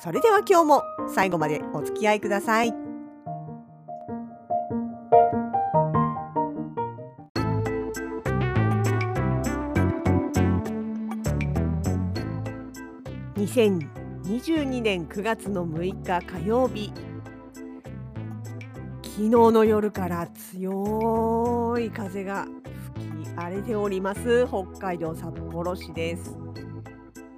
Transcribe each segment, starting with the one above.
それでは今日も最後までお付き合いください。2022年9月の6日火曜日。昨日の夜から強い風が吹き荒れております。北海道札幌市です。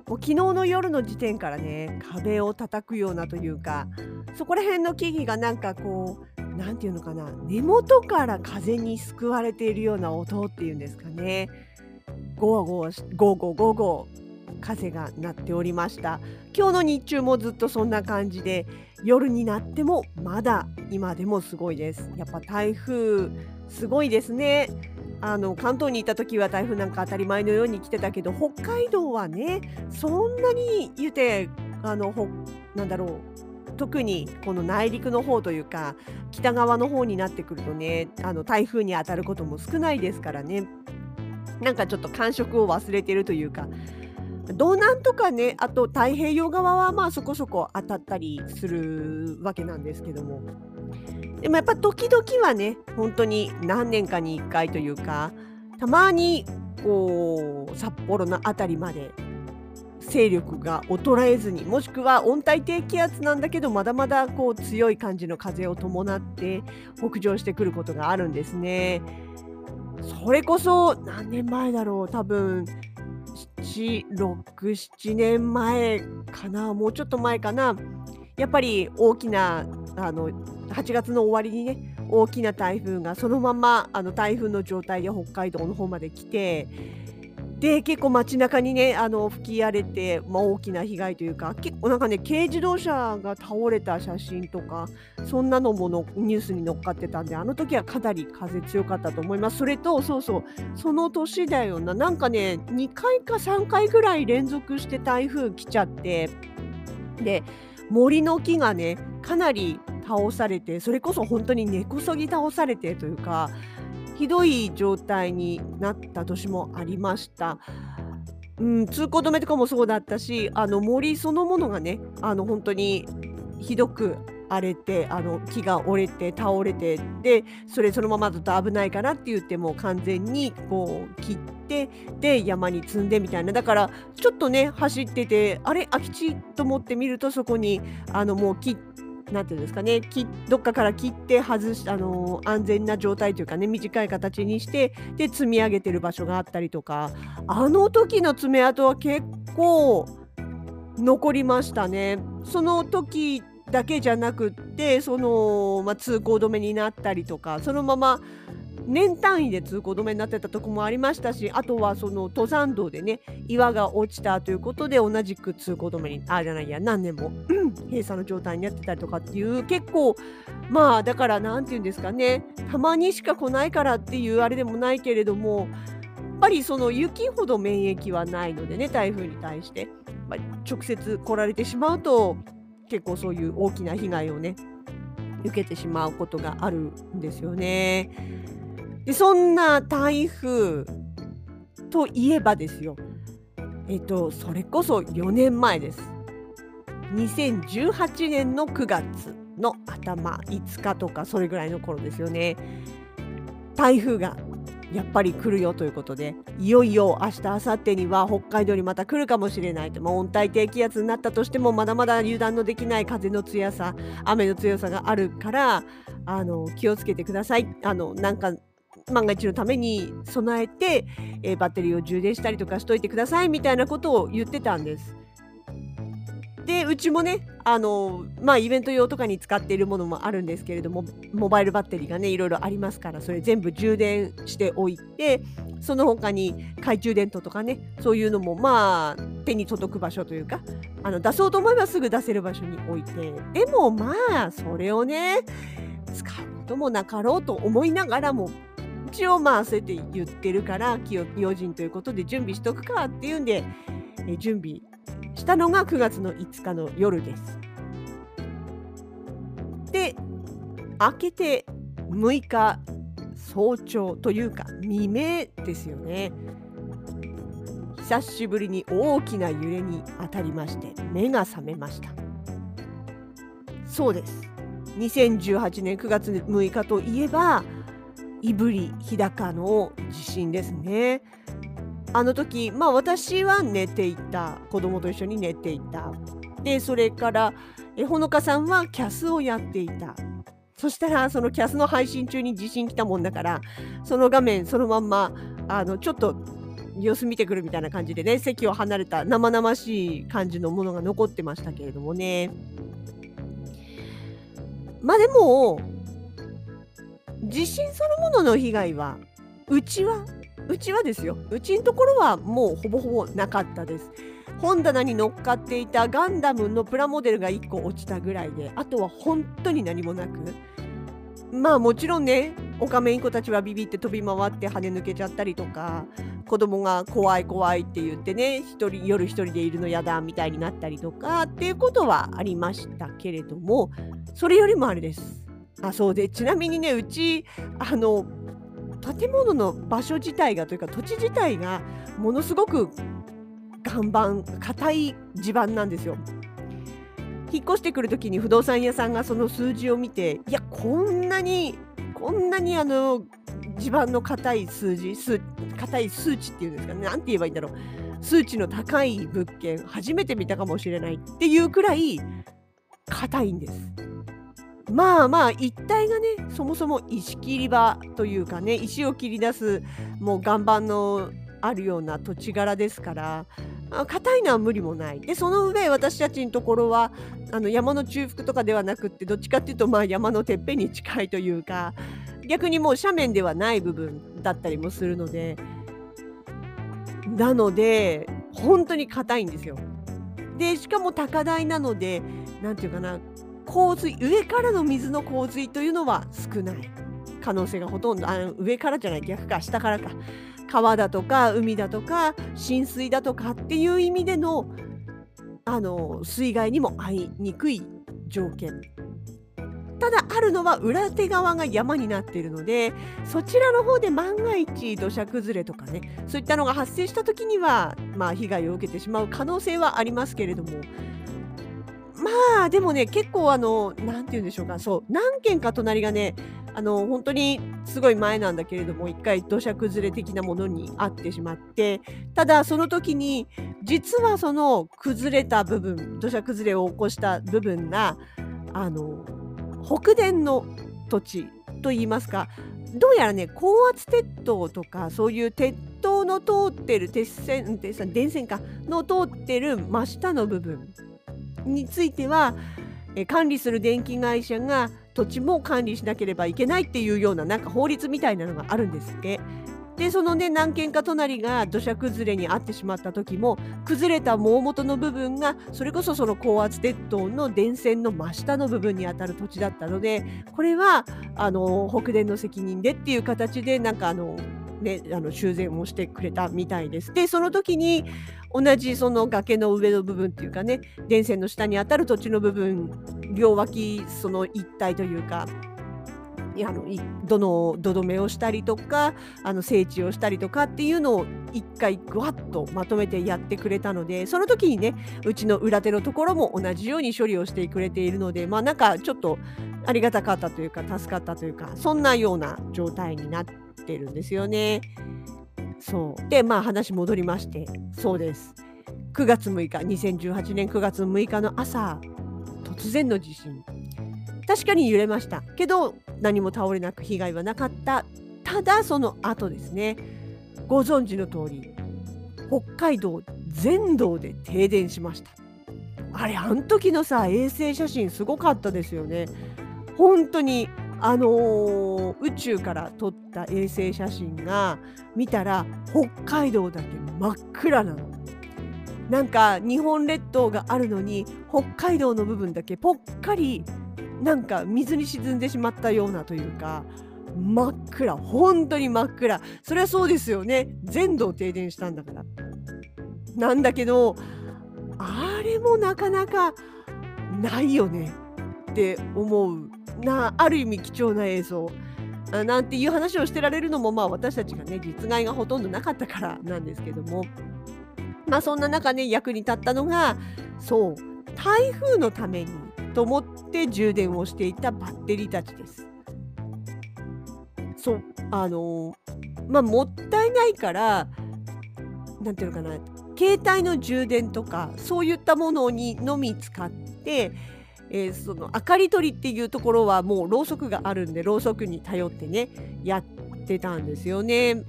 もう昨日の夜の時点からね壁を叩くようなというかそこら辺の木々がなんかこう何て言うのかな根元から風にすくわれているような音っていうんですかね。ゴーゴーゴーゴーゴーゴー風が鳴っておりました。今日の日中もずっとそんな感じで夜になってもまだ今でもすごいです。やっぱ台風すごいですね。あの関東にいた時は台風なんか当たり前のように来てたけど北海道はねそんなに言うてあのほなんだろう特にこの内陸の方というか北側の方になってくるとねあの台風に当たることも少ないですからね。なんかちょっと感触を忘れてるというか。道南とかねあと太平洋側はまあそこそこ当たったりするわけなんですけども。でもやっぱ時々はね本当に何年かに1回というかたまにこう札幌の辺りまで勢力が衰えずにもしくは温帯低気圧なんだけどまだまだこう強い感じの風を伴って北上してくることがあるんですね。それこそ何年前だろう多分67年前かなもうちょっと前かなやっぱり大きなあの8月の終わりにね大きな台風がそのままあの台風の状態で北海道の方まで来てで結構街中にねあの吹き荒れて、まあ、大きな被害というか結構なんかね軽自動車が倒れた写真とかそんなのものニュースに乗っかってたんであの時はかなり風強かったと思います。それとそうそうその年だよな。なんかね2回か3回ぐらい連続して台風来ちゃってで森の木がねかなり倒されてそれこそ本当に根こそぎ倒されてというかひどい状態になった年もありました。うん、通行止めとかもそうだったしあの森そのものがねあの本当にひどく荒れてあの木が折れて倒れてでそれそのままだと危ないからって言ってもう完全にこう切ってで山に積んでみたいなだからちょっとね走っててあれ空き地と思ってみるとそこにあのもう切ってなんていうんですかねどっかから切って外し、あの、安全な状態というかね短い形にしてで積み上げてる場所があったりとかあの時の爪痕は結構残りましたね。その時だけじゃなくってその、まあ、通行止めになったりとかそのまま年単位で通行止めになってたとこもありましたしあとはその登山道でね岩が落ちたということで同じく通行止めにあじゃないや何年も閉鎖の状態になってたりとかっていう結構まあだから何て言うんですかねたまにしか来ないからっていうあれでもないけれどもやっぱりその雪ほど免疫はないのでね台風に対して、まあ、直接来られてしまうと結構そういう大きな被害をね受けてしまうことがあるんですよね。でそんな台風といえばですよ。えっとそれこそ4年前です。2018年の9月の頭5日とかそれぐらいの頃ですよね。台風がやっぱり来るよということでいよいよ明日明後日には北海道にまた来るかもしれないと、温帯低気圧になったとしてもまだまだ油断のできない風の強さ雨の強さがあるからあの気をつけてくださいあのなんか万が一のために備えて、えー、バッテリーを充電したりとかしといてくださいみたいなことを言ってたんです。でうちもねあのまあイベント用とかに使っているものもあるんですけれどもモバイルバッテリーがねいろいろありますからそれ全部充電しておいてその他に懐中電灯とかねそういうのもまあ手に届く場所というかあの出そうと思えばすぐ出せる場所に置いてでもまあそれをね使うこともなかろうと思いながらも一応まあそうやって言ってるから用心ということで準備しとくかっていうんで準備したのが9月の5日の夜です。で明けて6日早朝というか未明ですよね。久しぶりに大きな揺れに当たりまして目が覚めましたそうです2018年9月6日といえば胆振日高の地震ですねあの時まあ私は寝ていた。子供と一緒に寝ていた。でそれからえほのかさんはキャスをやっていた。そしたらそのキャスの配信中に地震来たもんだからその画面そのまんまあのちょっと様子見てくるみたいな感じでね席を離れた生々しい感じのものが残ってましたけれどもね。まあでも地震そのものの被害はうちはうちはですよ。うちのところはもうほぼほぼなかったです。本棚に乗っかっていたガンダムのプラモデルが1個落ちたぐらいであとは本当に何もなく。まあもちろんねオカメインコたちはビビって飛び回って跳ね抜けちゃったりとか子供が怖い怖いって言ってね一人夜一人でいるの嫌だみたいになったりとかっていうことはありましたけれどもそれよりもあれです。あそうでちなみにねうちあの建物の場所自体がというか土地自体がものすごく岩盤硬い地盤なんですよ。引っ越してくる時に不動産屋さんがその数字を見ていやこんなにこんなにあの地盤の硬い数字数硬い数値っていうんですかね何て言えばいいんだろう数値の高い物件初めて見たかもしれないっていうくらい硬いんです。まあまあ一帯がねそもそも石切り場というかね石を切り出すもう岩盤のあるような土地柄ですから硬いのは無理もないでその上私たちのところはあの山の中腹とかではなくってどっちかっていうとまあ山のてっぺんに近いというか逆にもう斜面ではない部分だったりもするのでなので本当に硬いんですよ。でしかも高台なので何て言うかな洪水上からの水の洪水というのは少ない。可能性がほとんどあ上からじゃない逆か。下からか。川だとか海だとか浸水だとかっていう意味でのあの水害にも遭いにくい条件。ただあるのは裏手側が山になっているのでそちらの方で万が一土砂崩れとかねそういったのが発生した時には、まあ、被害を受けてしまう可能性はありますけれどもまあでもね結構あの何て言うんでしょうか。そう何軒か隣がねあの本当にすごい前なんだけれども一回土砂崩れ的なものにあってしまってただその時に実はその崩れた部分土砂崩れを起こした部分があの北電の土地といいますかどうやらね高圧鉄塔とかそういう鉄塔の通ってる鉄線電線かの通ってる真下の部分については管理する電気会社が土地も管理しなければいけないっていうようななんか法律みたいなのがあるんですって。でそのね何軒か隣が土砂崩れに遭ってしまった時も崩れた盲元の部分がそれこそその高圧鉄塔の電線の真下の部分にあたる土地だったのでこれはあの北電の責任でっていう形でなんかあのね、あの修繕をしてくれたみたいです。でその時に同じその崖の上の部分っていうかね電線の下にあたる土地の部分両脇その一帯というかあのどの土留めをしたりとかあの整地をしたりとかっていうのを一回ぐわっとまとめてやってくれたのでその時にねうちの裏手のところも同じように処理をしてくれているのでまあなんかちょっとありがたかったというか助かったというかそんなような状態になっててるんですよね。そう。でまあ話戻りまして。そうです。9月6日2018年9月6日の朝突然の地震。確かに揺れました。けど何も倒れなく被害はなかった。ただその後ですね。ご存知の通り北海道全道で停電しました。あれあの時のさ衛星写真すごかったですよね。本当にあのー、宇宙から撮った衛星写真が見たら北海道だけ真っ暗なの。なんか日本列島があるのに北海道の部分だけぽっかりなんか水に沈んでしまったようなというか真っ暗本当に真っ暗。それはそうですよね。全土停電したんだから。なんだけどあれもなかなかないよねって思う。なある意味貴重な映像なんていう話をしてられるのもまあ私たちがね実害がほとんどなかったからなんですけどもまあそんな中ね役に立ったのがそう台風のためにと思って充電をしていたバッテリーたちです。そうあのまあもったいないから何ていうのかな携帯の充電とかそういったものにのみ使って、えー、その明かり取りっていうところはもうろうそくがあるんでろうそくに頼ってねやってたんですよね。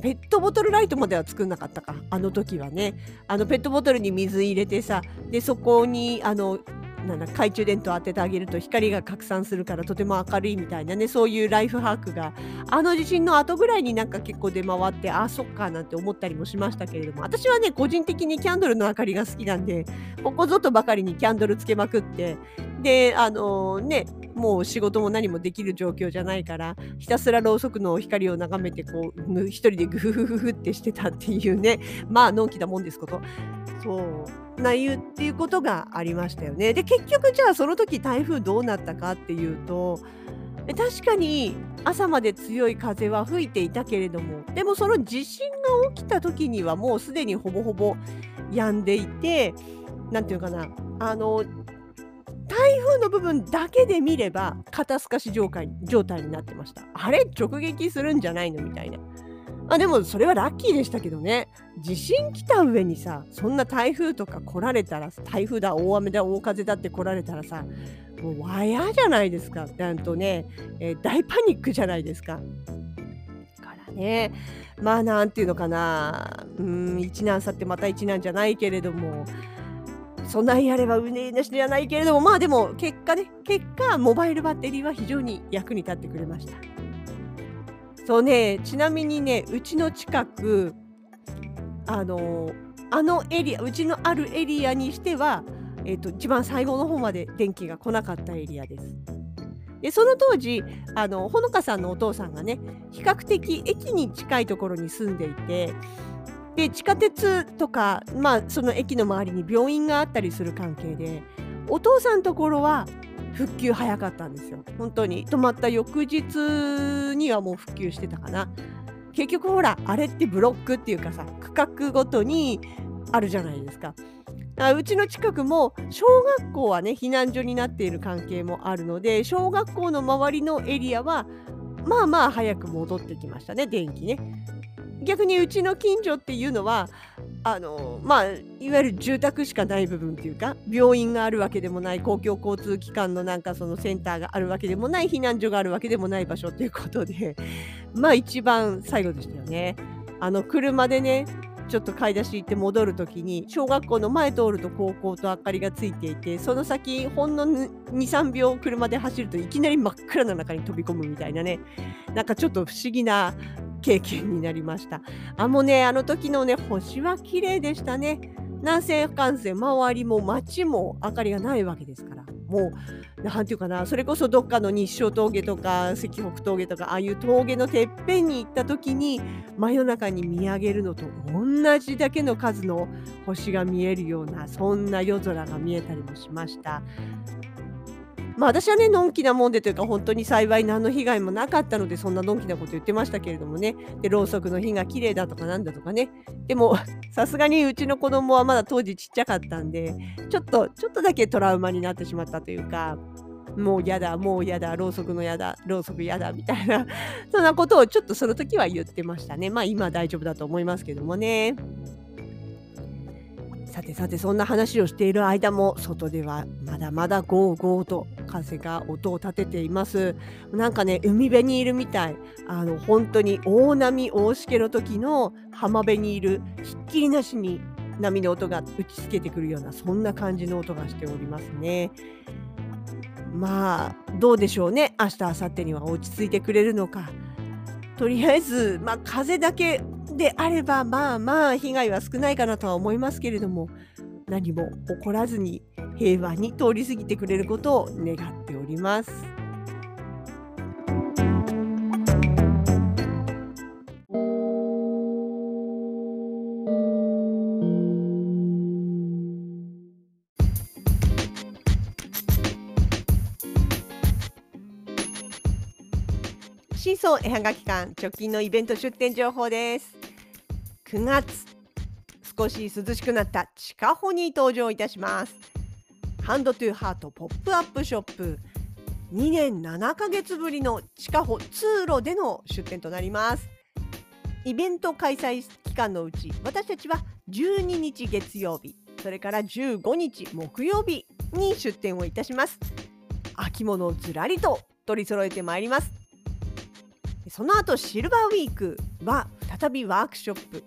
ペットボトルライトまでは作んなかったかあの時はねあのペットボトルに水入れてさでそこにあのなんだ懐中電灯当ててあげると光が拡散するからとても明るいみたいなねそういうライフハックがあの地震の後ぐらいになんか結構出回ってあそっかなんて思ったりもしましたけれども私はね個人的にキャンドルの明かりが好きなんでここぞとばかりにキャンドルつけまくってであのー、ねもう仕事も何もできる状況じゃないからひたすらろうそくの光を眺めてこう一人でグフフフフってしてたっていうねまあのんきなもんですことそう。な言うっていうことがありましたよね。で結局じゃあその時台風どうなったかっていうと確かに朝まで強い風は吹いていたけれどもでもその地震が起きた時にはもうすでにほぼほぼ止んでいて何て言うかなあの台風の部分だけで見れば肩透かし状態状態になってました。あれ？直撃するんじゃないの？みたいな。あでもそれはラッキーでしたけどね。地震来た上にさそんな台風とか来られたら台風だ大雨だ大風だって来られたらさもうわやじゃないですか。なんとね、えー、大パニックじゃないですか。からね。まあなんていうのかな。うん一難去ってまた一難じゃないけれども。そんなんやればうねえなしではないけれども。まあでも結果ね結果モバイルバッテリーは非常に役に立ってくれました。そうねちなみにねうちの近くあのあのエリアうちのあるエリアにしては、えーと、一番最後の方まで電気が来なかったエリアです。でその当時あのほのかさんのお父さんがね比較的駅に近いところに住んでいてで地下鉄とか、まあ、その駅の周りに病院があったりする関係でお父さんのところは復旧早かったんですよ。本当に。止まった翌日にはもう復旧してたかな。結局ほらあれってブロックっていうかさ区画ごとにあるじゃないですか。うちの近くも小学校はね避難所になっている関係もあるので小学校の周りのエリアはまあまあ早く戻ってきましたね電気ね。逆にうちの近所っていうのはあのまあ、いわゆる住宅しかない部分っていうか病院があるわけでもない公共交通機関のなんかそのセンターがあるわけでもない避難所があるわけでもない場所ということでまあ一番最後でしたよね。あの車でねちょっと買い出し行って戻る時に小学校の前通ると高校と明かりがついていてその先ほんの23秒車で走るといきなり真っ暗な中に飛び込むみたいなねなんかちょっと不思議な経験になりました。あ、もうね、あの時のね、星は綺麗でしたね。南西幹線、周りも街も明かりがないわけですから、もう、なんていうかな、それこそどっかの日照峠とか、石北峠とか、ああいう峠のてっぺんに行った時に、真夜中に見上げるのと同じだけの数の星が見えるような、そんな夜空が見えたりもしました。まあ私はね、のんきなもんでというか、本当に幸い何の被害もなかったので、そんなのんきなこと言ってましたけれどもね。で、ろうそくの火が綺麗だとかなんだとかね。でも、さすがにうちの子供はまだ当時ちっちゃかったんで、ちょっと、ちょっとだけトラウマになってしまったというか、もう嫌だ、もう嫌だ、ろうそくの嫌だ、ろうそく嫌だ、みたいな、そんなことをちょっとその時は言ってましたね。まあ今大丈夫だと思いますけどもね。さてさてそんな話をしている間も外ではまだまだゴーゴーと風が音を立てています。なんかね海辺にいるみたい。あの本当に大波大しけの時の浜辺にいるひっきりなしに波の音が打ちつけてくるようなそんな感じの音がしておりますね。まあどうでしょうね。明日明後日には落ち着いてくれるのか。とりあえず、まあ、風だけであればまあまあ被害は少ないかなとは思いますけれども何も起こらずに平和に通り過ぎてくれることを願っております。深層絵はがき館直近のイベント出店情報です9月。少し涼しくなったチカホに登場いたします。ハンドトゥーハートポップアップショップ。2年7ヶ月ぶりのチカホ通路での出店となります。イベント開催期間のうち私たちは12日月曜日。それから15日木曜日に出店をいたします。秋物をずらりと取り揃えてまいります。その後シルバーウィークは再びワークショップ。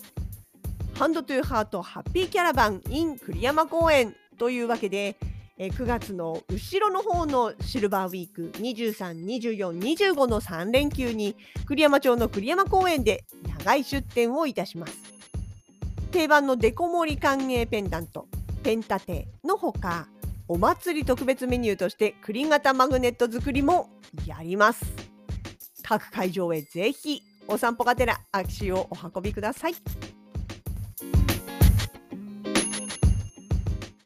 ハンドトゥーハートハッピーキャラバン in 栗山公園というわけで9月の後ろの方のシルバーウィーク23、24、25の3連休に栗山町の栗山公園で長い出店をいたします。定番のデコ盛り歓迎ペンダントペンタテのほかお祭り特別メニューとして栗型マグネット作りもやります。各会場へぜひお散歩がてら足をお運びください。